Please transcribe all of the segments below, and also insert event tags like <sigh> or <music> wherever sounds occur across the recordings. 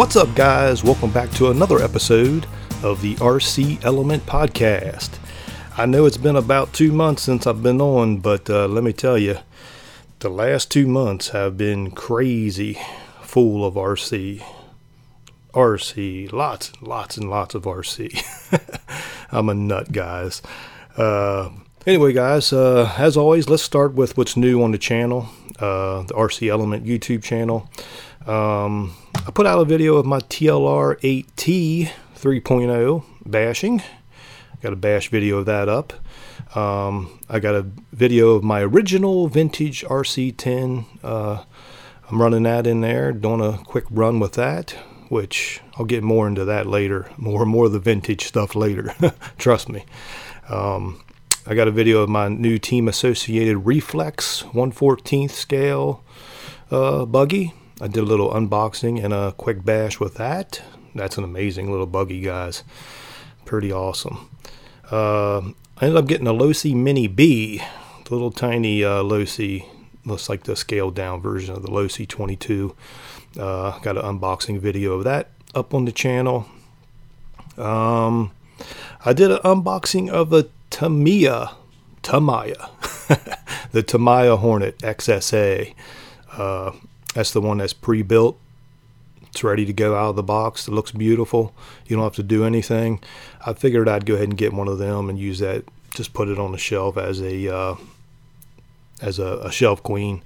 What's up, guys? Welcome back to another episode of the RC Element Podcast. I know it's been about two months since I've been on, but uh, let me tell you, the last two months have been crazy full of RC. RC, lots and lots and lots of RC. <laughs> I'm a nut, guys. Uh, anyway, guys, uh, as always, let's start with what's new on the channel, uh, the RC Element YouTube channel. Um, I put out a video of my TLR 8T 3.0 bashing. Got a bash video of that up. Um, I got a video of my original vintage RC10. Uh, I'm running that in there, doing a quick run with that, which I'll get more into that later. More and more of the vintage stuff later. <laughs> Trust me. Um, I got a video of my new team associated reflex 114th scale uh, buggy I did a little unboxing and a quick bash with that. That's an amazing little buggy, guys. Pretty awesome. Uh, I ended up getting a Losi Mini B, the little tiny uh, Losi. Looks like the scaled down version of the Losi 22. Uh, got an unboxing video of that up on the channel. Um, I did an unboxing of a Tamiya, Tamiya, <laughs> the Tamiya Hornet XSA. Uh, that's the one that's pre-built. It's ready to go out of the box. It looks beautiful. You don't have to do anything. I figured I'd go ahead and get one of them and use that. Just put it on the shelf as a uh, as a, a, shelf queen.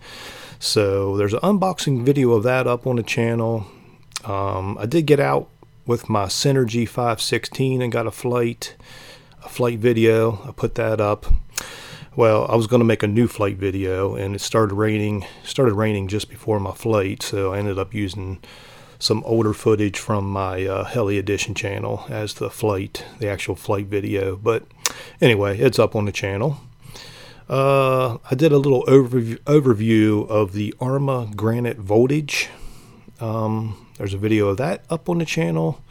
So there's an unboxing video of that up on the channel. Um, I did get out with my Synergy 516 and got a flight a flight video. I put that up well, I was going to make a new flight video, and it started raining. Started raining just before my flight, so I ended up using some older footage from my uh, Heli Edition channel as the flight, the actual flight video. But anyway, it's up on the channel. Uh, I did a little overview, overview of the Arrma Granite Voltage. Um, there's a video of that up on the channel.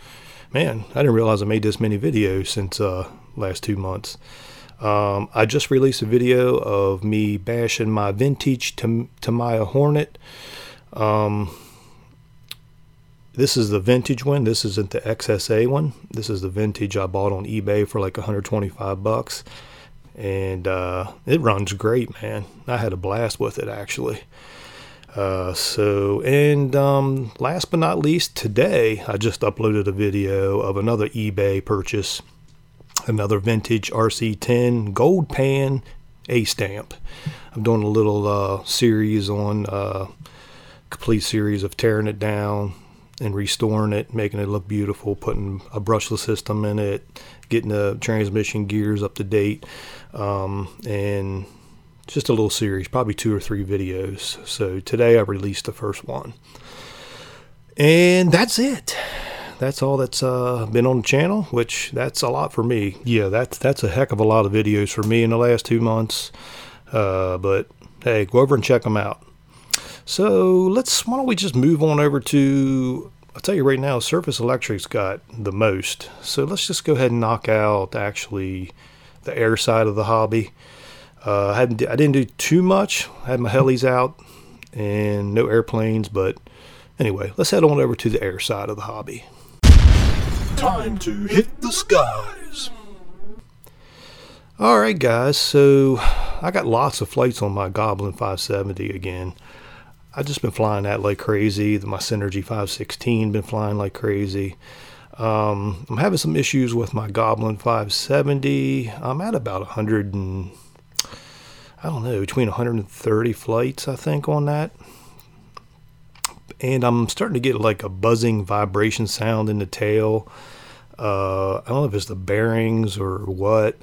Man, I didn't realize I made this many videos since uh, last two months. Um, I just released a video of me bashing my vintage Tamiya Hornet. Um, this is the vintage one. This isn't the XSA one. This is the vintage I bought on eBay for like 125 bucks. And uh, it runs great, man. I had a blast with it actually. Uh, so, and um, last but not least, today I just uploaded a video of another eBay purchase another vintage RC10 gold pan A stamp. I'm doing a little uh, series on uh, complete series of tearing it down and restoring it, making it look beautiful, putting a brushless system in it, getting the transmission gears up to date, um, and just a little series, probably two or three videos. So today I released the first one. And that's it that's all that's uh, been on the channel, which that's a lot for me. Yeah, that's that's a heck of a lot of videos for me in the last two months. Uh, but hey, go over and check them out. So let's why don't we just move on over to I'll tell you right now, Surface Electric's got the most. So let's just go ahead and knock out actually the air side of the hobby. Uh, I hadn't I didn't do too much. I had my helis out and no airplanes, but anyway, let's head on over to the air side of the hobby time to hit the skies. All right, guys. So I got lots of flights on my Goblin 570 again. I've just been flying that like crazy. My Synergy 516 been flying like crazy. Um, I'm having some issues with my Goblin 570. I'm at about 100 and I don't know between 130 flights I think on that and I'm starting to get like a buzzing vibration sound in the tail. Uh, I don't know if it's the bearings or what.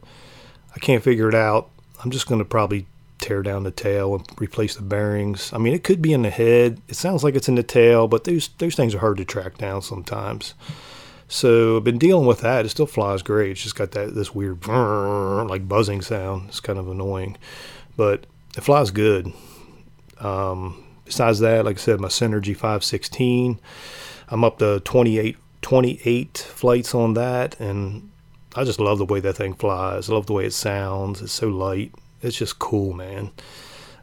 I can't figure it out. I'm just going to probably tear down the tail and replace the bearings. I mean, it could be in the head. It sounds like it's in the tail, but those those things are hard to track down sometimes. So I've been dealing with that. It still flies great. It's just got that this weird <laughs> like buzzing sound. It's kind of annoying, but it flies good. Um, besides that, like I said, my Synergy 516, I'm up to 28, 28 flights on that, and I just love the way that thing flies. I love the way it sounds. It's so light. It's just cool, man.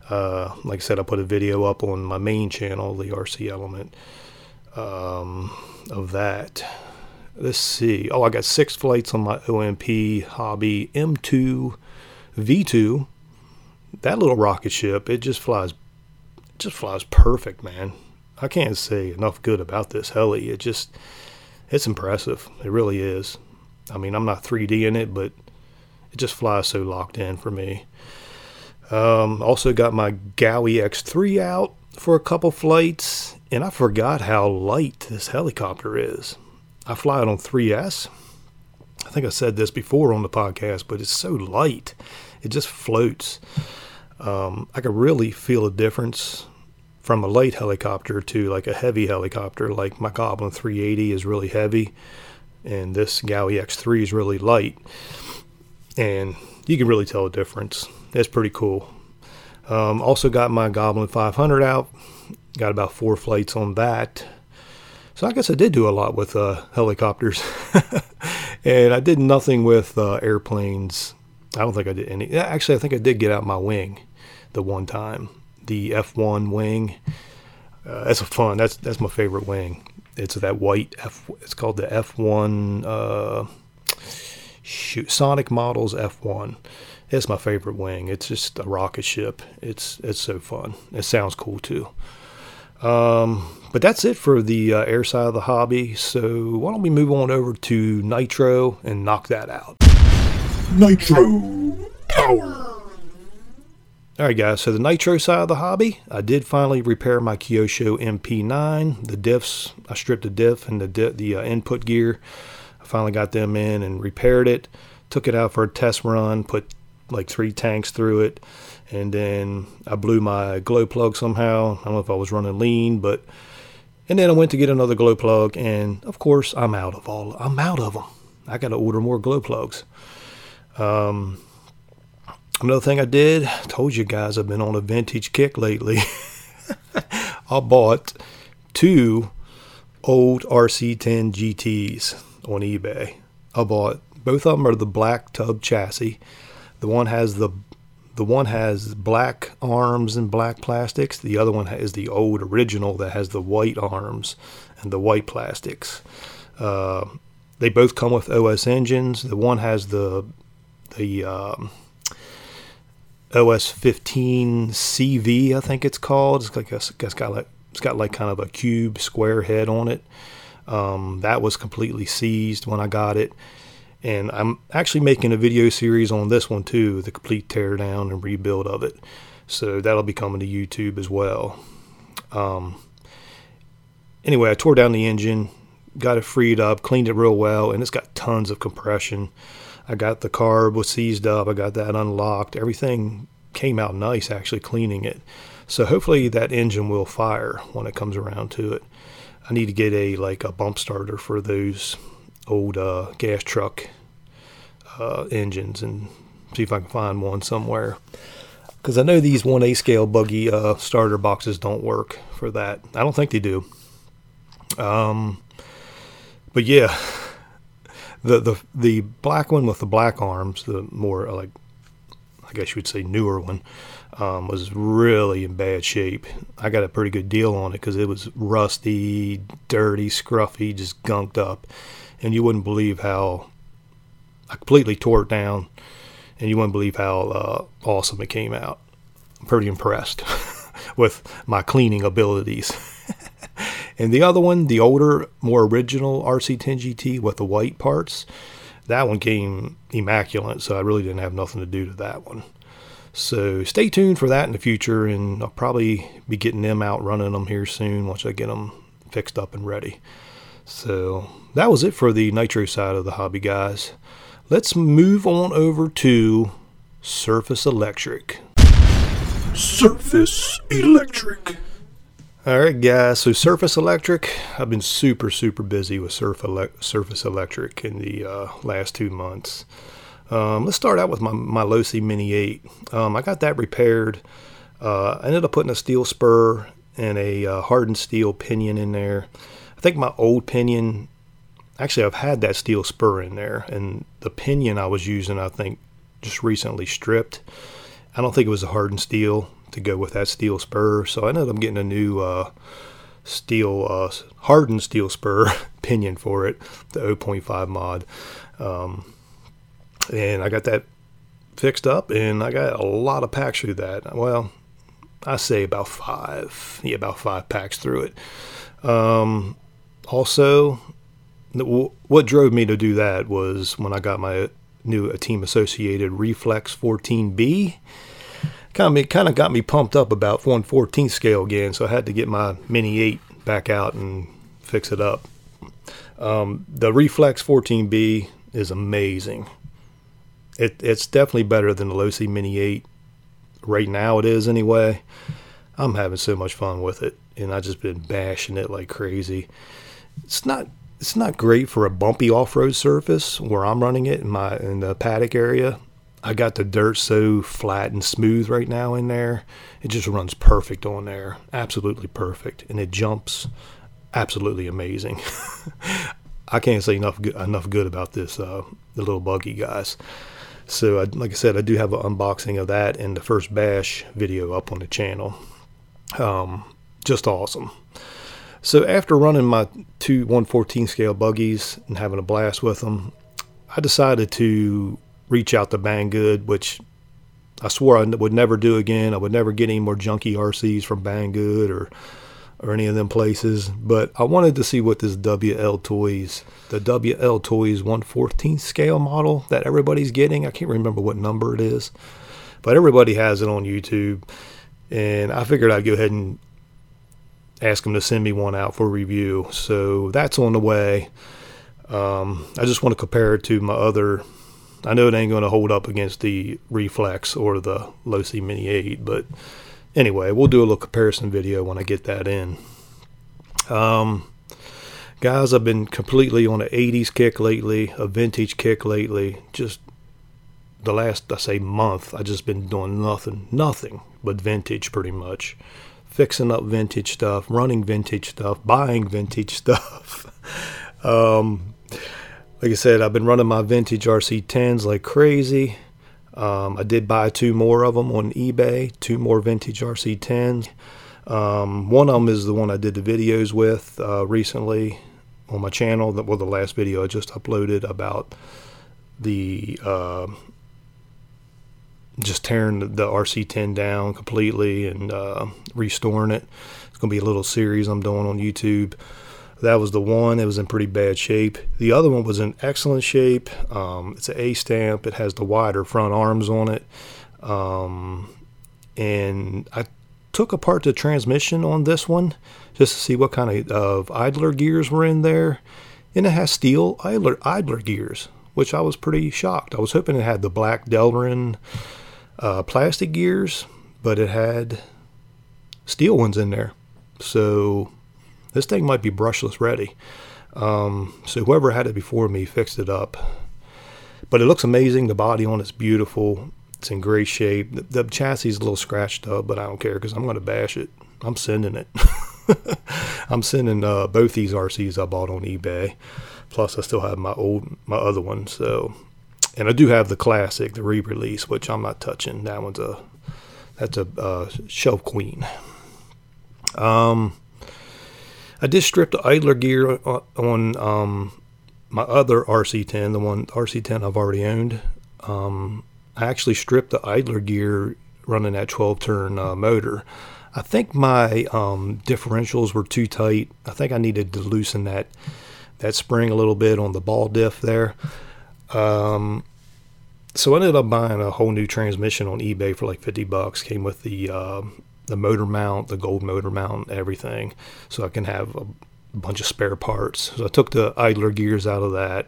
Uh, like I said, I put a video up on my main channel, the RC Element. um, of that. Let's see. Oh, I got six flights on my OMP Hobby M2 V2. That little rocket ship, it just flies, just flies perfect, man. I can't say enough good about this heli. It just, it's impressive. It really is. I mean, I'm not 3D in it, but it just flies so locked in for me. Um, also got my Gaui X3 out for a couple flights, and I forgot how light this helicopter is. I fly it on 3S. I think I said this before on the podcast, but it's so light. It just floats. Um, I can really feel a difference from a light helicopter to like a heavy helicopter. Like my Goblin 380 is really heavy, and this Gaui X3 is really light. And you can really tell a difference. That's pretty cool. Um, also got my Goblin 500 out. Got about four flights on that. So I guess I did do a lot with uh, helicopters, <laughs> and I did nothing with uh, airplanes. I don't think I did any. Actually, I think I did get out my wing the one time, the F1 wing. Uh, that's a fun. That's that's my favorite wing. It's that white F. It's called the F1. Uh, shoot, Sonic Models F1. It's my favorite wing. It's just a rocket ship. It's it's so fun. It sounds cool too. Um, but that's it for the uh, air side of the hobby. So why don't we move on over to Nitro and knock that out? Nitro Power. All right, guys. So the Nitro side of the hobby, I did finally repair my Kyosho MP9. The diffs, I stripped the diff and the the uh, input gear. I finally got them in and repaired it. Took it out for a test run. Put like three tanks through it, and then I blew my glow plug somehow. I don't know if I was running lean, but and then I went to get another glow plug, and of course I'm out of all. I'm out of them. I got to order more glow plugs. Um, another thing I did, told you guys I've been on a vintage kick lately. <laughs> I bought two old RC10 GTs on eBay. I bought both of them are the black tub chassis. The one has the the one has black arms and black plastics. The other one is the old original that has the white arms and the white plastics. Uh, they both come with OS engines. The one has the the um, OS 15 CV, I think it's called. It's like a, it's got like it's got like kind of a cube square head on it. Um, that was completely seized when I got it. And I'm actually making a video series on this one too, the complete teardown and rebuild of it. So that'll be coming to YouTube as well. Um, anyway, I tore down the engine, got it freed up, cleaned it real well, and it's got tons of compression. I got the carb was seized up, I got that unlocked. Everything came out nice actually cleaning it. So hopefully that engine will fire when it comes around to it. I need to get a like a bump starter for those old uh, gas truck uh, engines and see if I can find one somewhere. Because I know these 1A scale buggy uh, starter boxes don't work for that. I don't think they do. Um, but yeah, the the the black one with the black arms, the more like I guess you would say newer one, um, was really in bad shape. I got a pretty good deal on it because it was rusty, dirty, scruffy, just gunked up and you wouldn't believe how I completely tore it down, and you wouldn't believe how uh, awesome it came out. I'm pretty impressed <laughs> with my cleaning abilities. <laughs> and the other one, the older, more original RC10 GT with the white parts, that one came immaculate, so I really didn't have nothing to do to that one. So stay tuned for that in the future, and I'll probably be getting them out running them here soon once I get them fixed up and ready. So that was it for the nitro side of the hobby, guys. Let's move on over to Surface Electric. Surface Electric. All right, guys. So Surface Electric, I've been super, super busy with Surf Ele- Surface Electric in the uh, last two months. Um, let's start out with my, my Losi Mini 8. Um, I got that repaired. Uh, I ended up putting a steel spur and a uh, hardened steel pinion in there. I think my old pinion, actually, I've had that steel spur in there, and the pinion I was using, I think, just recently stripped. I don't think it was a hardened steel to go with that steel spur, so I ended up getting a new uh, steel, uh, hardened steel spur <laughs> pinion for it, the 0.5 mod. Um, and I got that fixed up and I got a lot of packs through that. Well, I say about five. Yeah, about five packs through it. Um, also, what drove me to do that was when I got my new team associated Reflex 14B. Kind of, kind of got me pumped up about 114 scale again, so I had to get my Mini 8 back out and fix it up. Um, the Reflex 14B is amazing. It, it's definitely better than the Losi Mini 8. Right now, it is anyway. I'm having so much fun with it, and I just been bashing it like crazy. It's not it's not great for a bumpy off-road surface where I'm running it in my in the paddock area. I got the dirt so flat and smooth right now in there. It just runs perfect on there. Absolutely perfect. And it jumps absolutely amazing. <laughs> I can't say enough good, enough good about this uh, the little buggy guys. So I, like I said, I do have an unboxing of that and the first bash video up on the channel. Um, just awesome. So after running my two 114 scale buggies and having a blast with them, I decided to reach out to Banggood, which I swore I would never do again. I would never get any more junky RCs from Banggood or or any of them places. But I wanted to see what this WL Toys, the WL Toys 114 scale model that everybody's getting. I can't remember what number it is, but everybody has it on YouTube. And I figured I'd go ahead and ask them to send me one out for review. So that's on the way. Um, I just want to compare it to my other. I know it ain't going to hold up against the Reflex or the Losi Mini 8, but anyway, we'll do a little comparison video when I get that in. Um, guys, I've been completely on an 80s kick lately, a vintage kick lately. Just the last, I say, month, i just been doing nothing, nothing but vintage pretty much fixing up vintage stuff, running vintage stuff, buying vintage <laughs> stuff. um, like I said, I've been running my vintage RC10s like crazy. Um, I did buy two more of them on eBay, two more vintage RC10s. Um, one of them is the one I did the videos with uh, recently on my channel. That well, the last video I just uploaded about the uh, just tearing the, RC10 down completely and uh, restoring it. It's going to be a little series I'm doing on YouTube. That was the one. It was in pretty bad shape. The other one was in excellent shape. Um, it's an A stamp. It has the wider front arms on it. Um, and I took apart the transmission on this one just to see what kind of, of idler gears were in there. And it has steel idler, idler gears, which I was pretty shocked. I was hoping it had the black Delrin uh, plastic gears, but it had steel ones in there. So this thing might be brushless ready. Um, so whoever had it before me fixed it up. But it looks amazing. The body on it's beautiful. It's in great shape. The, the chassis is a little scratched up, but I don't care because I'm going to bash it. I'm sending it. <laughs> I'm sending uh, both these RCs I bought on eBay. Plus, I still have my old, my other one. So and I do have the classic, the re-release, which I'm not touching. That one's a that's a uh, shelf queen. Um, I did strip the idler gear on um, my other RC10, the one RC10 I've already owned. Um, I actually stripped the idler gear running that 12 turn uh, motor. I think my um, differentials were too tight. I think I needed to loosen that that spring a little bit on the ball diff there. Um, so I ended up buying a whole new transmission on eBay for like 50 bucks. Came with the uh, the motor mount, the gold motor mount, everything, so I can have a bunch of spare parts. So I took the idler gears out of that,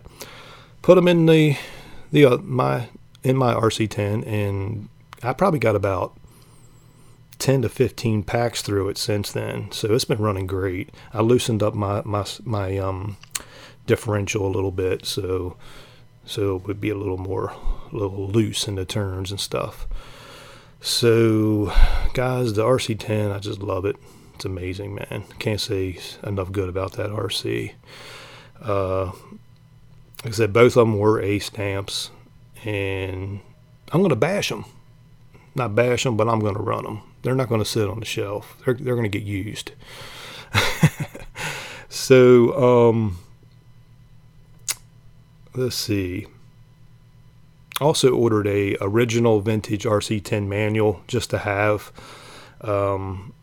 put them in the the uh, my in my RC10, and I probably got about 10 to 15 packs through it since then. So it's been running great. I loosened up my my my um differential a little bit, so so it would be a little more a little loose in the turns and stuff. So, guys, the RC10, I just love it. It's amazing, man. Can't say enough good about that RC. Uh, like I said, both of them were A stamps, and I'm going to bash them. Not bash them, but I'm going to run them. They're not going to sit on the shelf. They're, they're going to get used. <laughs> so, um, let's see. Also ordered a original vintage RC10 manual just to have. Um,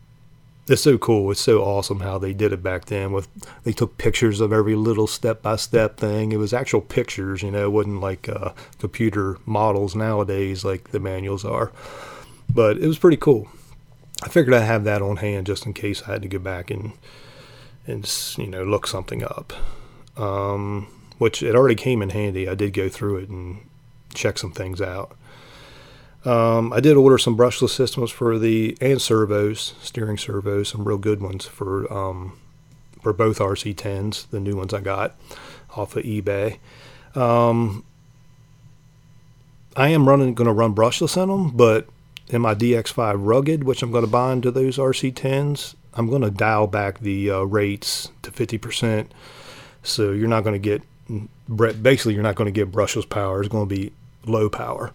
it's so cool. It's so awesome how they did it back then. With they took pictures of every little step by step thing. It was actual pictures, you know. It wasn't like uh, computer models nowadays like the manuals are. But it was pretty cool. I figured I'd have that on hand just in case I had to go back and and you know look something up. Um, which it already came in handy. I did go through it and check some things out. Um, I did order some brushless systems for the and servos, steering servos, some real good ones for um, for both RC10s, the new ones I got off of eBay. Um, I am running going to run brushless in them, but in my DX5 Rugged, which I'm going to buy into those RC10s, I'm going to dial back the uh, rates to 50%. So you're not going to get basically you're not going to get brushless power. It's going to be low power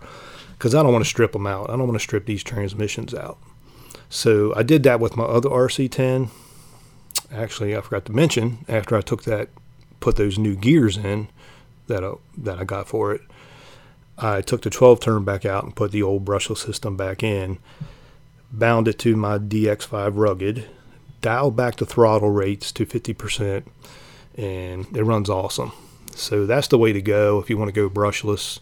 because I don't want to strip them out. I don't want to strip these transmissions out. So I did that with my other RC10. Actually, I forgot to mention after I took that, put those new gears in that I, that I got for it. I took the 12 turn back out and put the old brushless system back in, bound it to my DX5 Rugged, dialed back the throttle rates to 50%, and it runs awesome. So that's the way to go if you want to go brushless.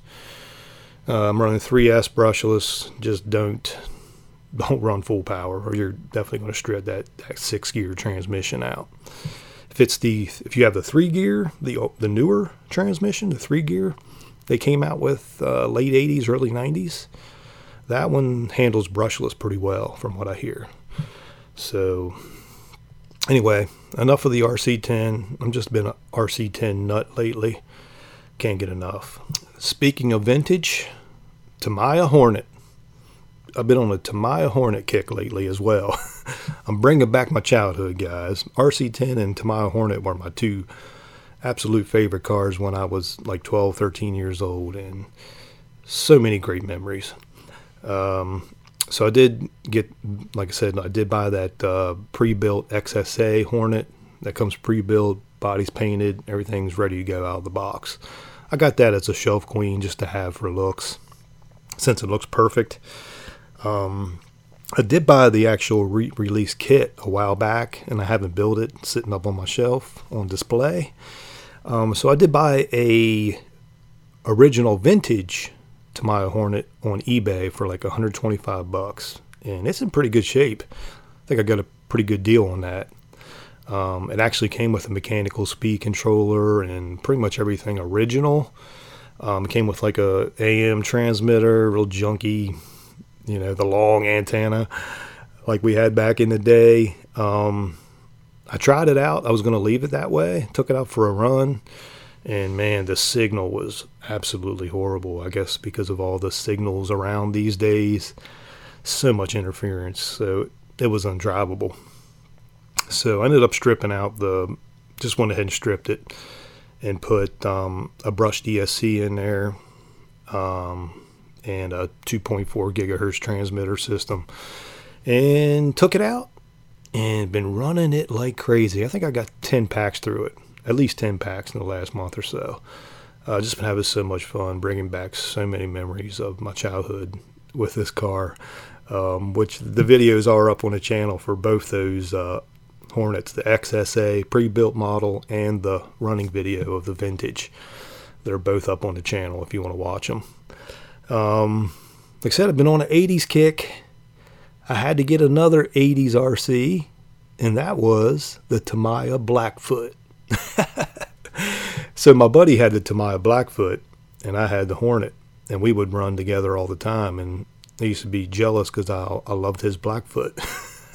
Uh, I'm running 3S brushless. Just don't don't run full power, or you're definitely going to strip that, that six gear transmission out. If it's the if you have the three gear, the the newer transmission, the three gear, they came out with uh, late 80s, early 90s. That one handles brushless pretty well, from what I hear. So anyway, enough of the RC10. I'm just been a RC10 nut lately. Can't get enough. Speaking of vintage, Tamiya Hornet. I've been on a Tamiya Hornet kick lately as well. <laughs> I'm bringing back my childhood, guys. RC10 and Tamiya Hornet were my two absolute favorite cars when I was like 12, 13 years old, and so many great memories. Um, so I did get, like I said, I did buy that uh, pre-built XSA Hornet that comes pre-built, body's painted, everything's ready to go out of the box. I got that as a shelf queen just to have for looks, since it looks perfect. Um, I did buy the actual re- release kit a while back, and I haven't built it, sitting up on my shelf on display. Um, so I did buy a original vintage Tamiya Hornet on eBay for like 125 bucks, and it's in pretty good shape. I think I got a pretty good deal on that. Um, it actually came with a mechanical speed controller and pretty much everything original. Um, it came with like a AM transmitter, real junky, you know, the long antenna like we had back in the day. Um, I tried it out. I was going to leave it that way. Took it out for a run and man, the signal was absolutely horrible. I guess because of all the signals around these days, so much interference. So it was undrivable. So I ended up stripping out the, just went ahead and stripped it and put um, a brushed ESC in there um, and a 2.4 gigahertz transmitter system and took it out and been running it like crazy. I think I got 10 packs through it at least 10 packs in the last month or so. Uh, just been having so much fun bringing back so many memories of my childhood with this car, um, which the videos are up on the channel for both those uh, Hornets, the XSA pre-built model and the running video of the vintage. They're both up on the channel if you want to watch them. Um, like I said, I've been on an 80s kick. I had to get another 80s RC, and that was the Tamiya Blackfoot. <laughs> so my buddy had the Tamiya Blackfoot, and I had the Hornet, and we would run together all the time. And he used to be jealous because I I loved his Blackfoot. <laughs>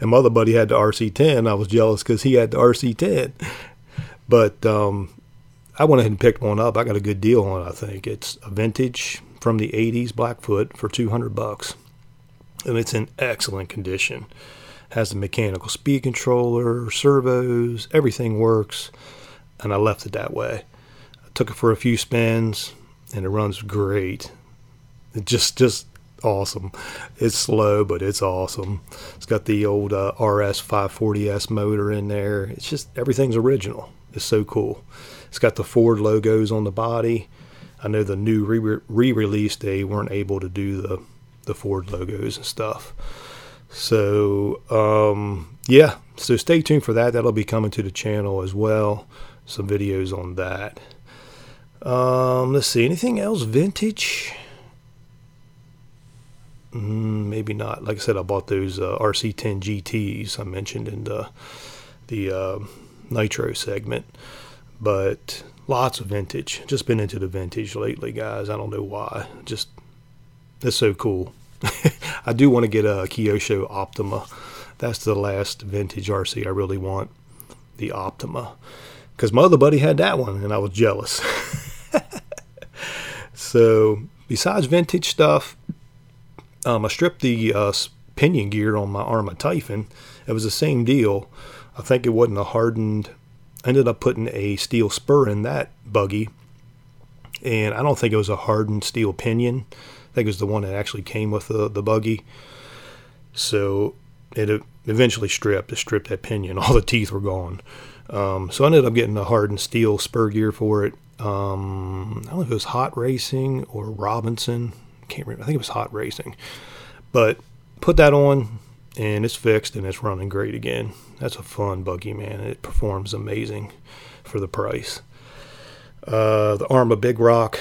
and my other buddy had the RC10. I was jealous because he had the RC10. But um, I went ahead and picked one up. I got a good deal on it. I think it's a vintage from the '80s Blackfoot for 200 bucks, and it's in excellent condition has the mechanical speed controller, servos, everything works, and I left it that way. I took it for a few spins, and it runs great. It just just awesome. It's slow, but it's awesome. It's got the old uh, RS 540S motor in there. It's just everything's original. It's so cool. It's got the Ford logos on the body. I know the new re release they weren't able to do the the Ford logos and stuff. So um, yeah, so stay tuned for that. That'll be coming to the channel as well. Some videos on that. Um, let's see, anything else vintage? Mm, maybe not. Like I said, I bought those uh, RC10 GTs I mentioned in the the uh, Nitro segment, but lots of vintage. Just been into the vintage lately, guys. I don't know why. Just it's so cool. I do want to get a Kyosho Optima. That's the last vintage RC I really want, the Optima, because my other buddy had that one, and I was jealous. <laughs> so besides vintage stuff, um, I stripped the uh, pinion gear on my Arrma Typhon. It was the same deal. I think it wasn't a hardened. I ended up putting a steel spur in that buggy, and I don't think it was a hardened steel pinion. Think it was the one that actually came with the, the buggy. So it eventually stripped. It stripped that pinion. <laughs> All the teeth were gone. Um, so I ended up getting a hardened steel spur gear for it. Um, I don't know if it was Hot Racing or Robinson. Can't remember. I think it was Hot Racing. But put that on, and it's fixed and it's running great again. That's a fun buggy, man. It performs amazing for the price. Uh, the Arrma Big Rock,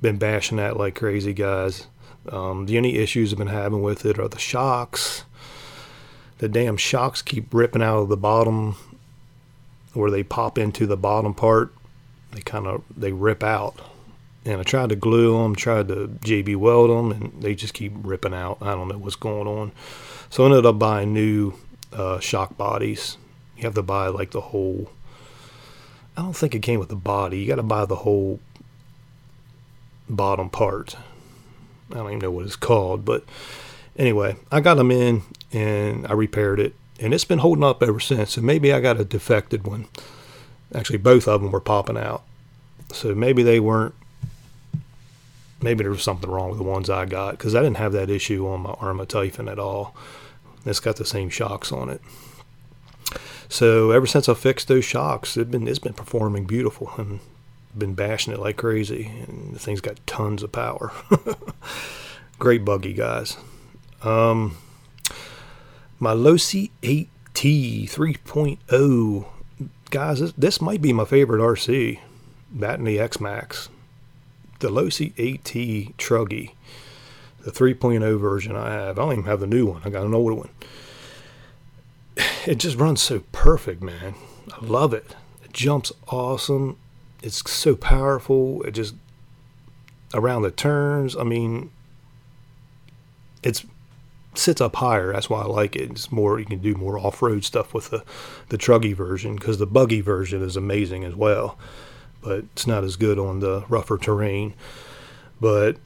been bashing that like crazy, guys. Um, the only issues I've been having with it are the shocks. The damn shocks keep ripping out of the bottom, where they pop into the bottom part. They kind of they rip out, and I tried to glue them, tried to JB weld them, and they just keep ripping out. I don't know what's going on. So I ended up buying new uh, shock bodies. You have to buy like the whole. I don't think it came with the body. You got to buy the whole bottom part. I don't even know what it's called, but anyway, I got them in and I repaired it, and it's been holding up ever since. And maybe I got a defected one. Actually, both of them were popping out, so maybe they weren't. Maybe there was something wrong with the ones I got because I didn't have that issue on my Arrma Typhon at all. It's got the same shocks on it. So ever since I fixed those shocks, it's been it's been performing beautiful and been bashing it like crazy, and the thing's got tons of power. <laughs> Great buggy, guys. Um, my Losi 8T 3.0, guys, this, this, might be my favorite RC. That and the X-Maxx. The Losi 8T Truggy, the 3.0 version I have. I don't even have the new one. I got an older one. It just runs so perfect, man. I love it. It jumps awesome it's so powerful. It just around the turns. I mean, it's sits up higher. That's why I like it. It's more you can do more off road stuff with the the truggy version because the buggy version is amazing as well, but it's not as good on the rougher terrain. But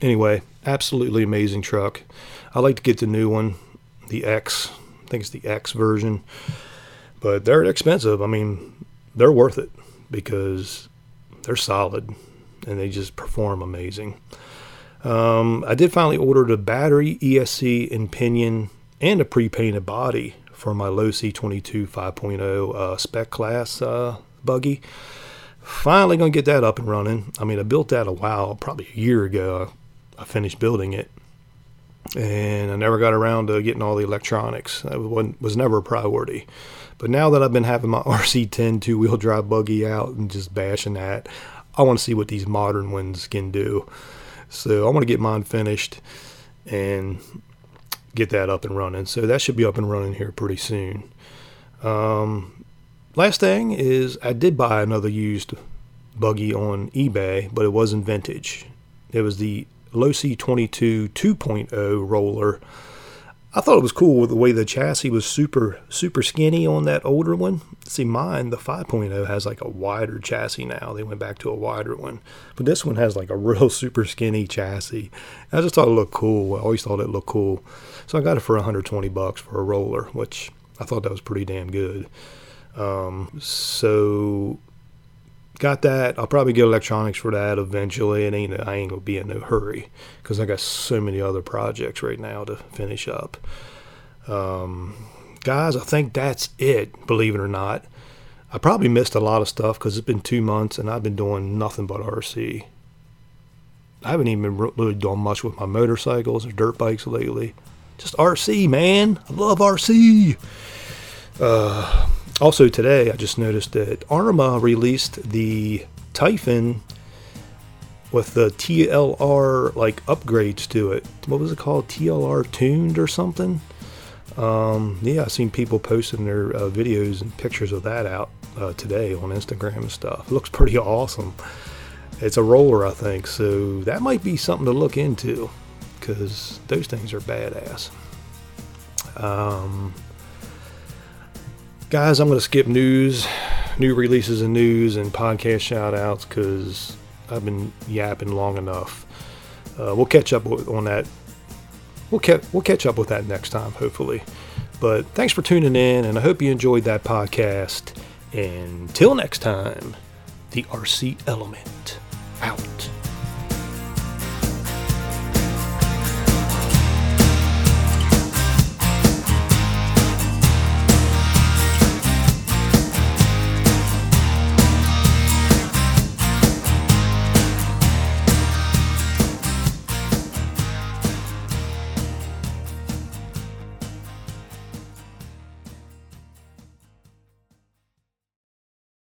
anyway, absolutely amazing truck. I like to get the new one, the X. I think it's the X version, but they're expensive. I mean, they're worth it because they're solid and they just perform amazing. Um, I did finally order the battery, ESC, and pinion, and a pre-painted body for my Losi 22 5.0 uh, spec class uh, buggy. Finally gonna get that up and running. I mean, I built that a while, probably a year ago. I finished building it, and I never got around to getting all the electronics. That was never a priority. But now that I've been having my <laughs> RC10 two wheel drive buggy out and just bashing that, I want to see what these modern ones can do. So I want to get mine finished and get that up and running. So that should be up and running here pretty soon. Um, last thing is I did buy another used buggy on eBay, but it wasn't vintage. It was the Losi 22 2.0 roller I thought it was cool with the way the chassis was super super skinny on that older one. See, mine the 5.0 has like a wider chassis now. They went back to a wider one, but this one has like a <laughs> real super skinny chassis. I just thought it looked cool. I always thought it looked cool, so I got it for 120 bucks for a roller, which I thought that was pretty damn good. Um, so got that. I'll probably get electronics for that eventually. It ain't I ain't gonna be in no hurry because I got so many other projects right now to finish up. Um, guys, I think that's it. Believe it or not, I probably missed a lot of stuff because it's been two months and I've been doing nothing but RC. I haven't even been really doing much with my motorcycles or dirt bikes lately. Just RC, man. I love RC. Uh, also today, I just noticed that Arrma released the Typhon with the TLR like upgrades to it. What was it called? TLR tuned or something? Um, yeah, I've seen people posting their uh, videos and pictures of that out uh, today on Instagram and stuff. It looks pretty awesome. It's a roller, I think, so that might be something to look into because those things are badass. Um, guys, I'm going to skip news, new releases and news, and podcast shout outs because I've been yapping long enough. Uh, we'll catch up on that. We'll, ca- we'll catch up with that next time, hopefully. But thanks for tuning in, and I hope you enjoyed that podcast. Until next time, the RC Element out.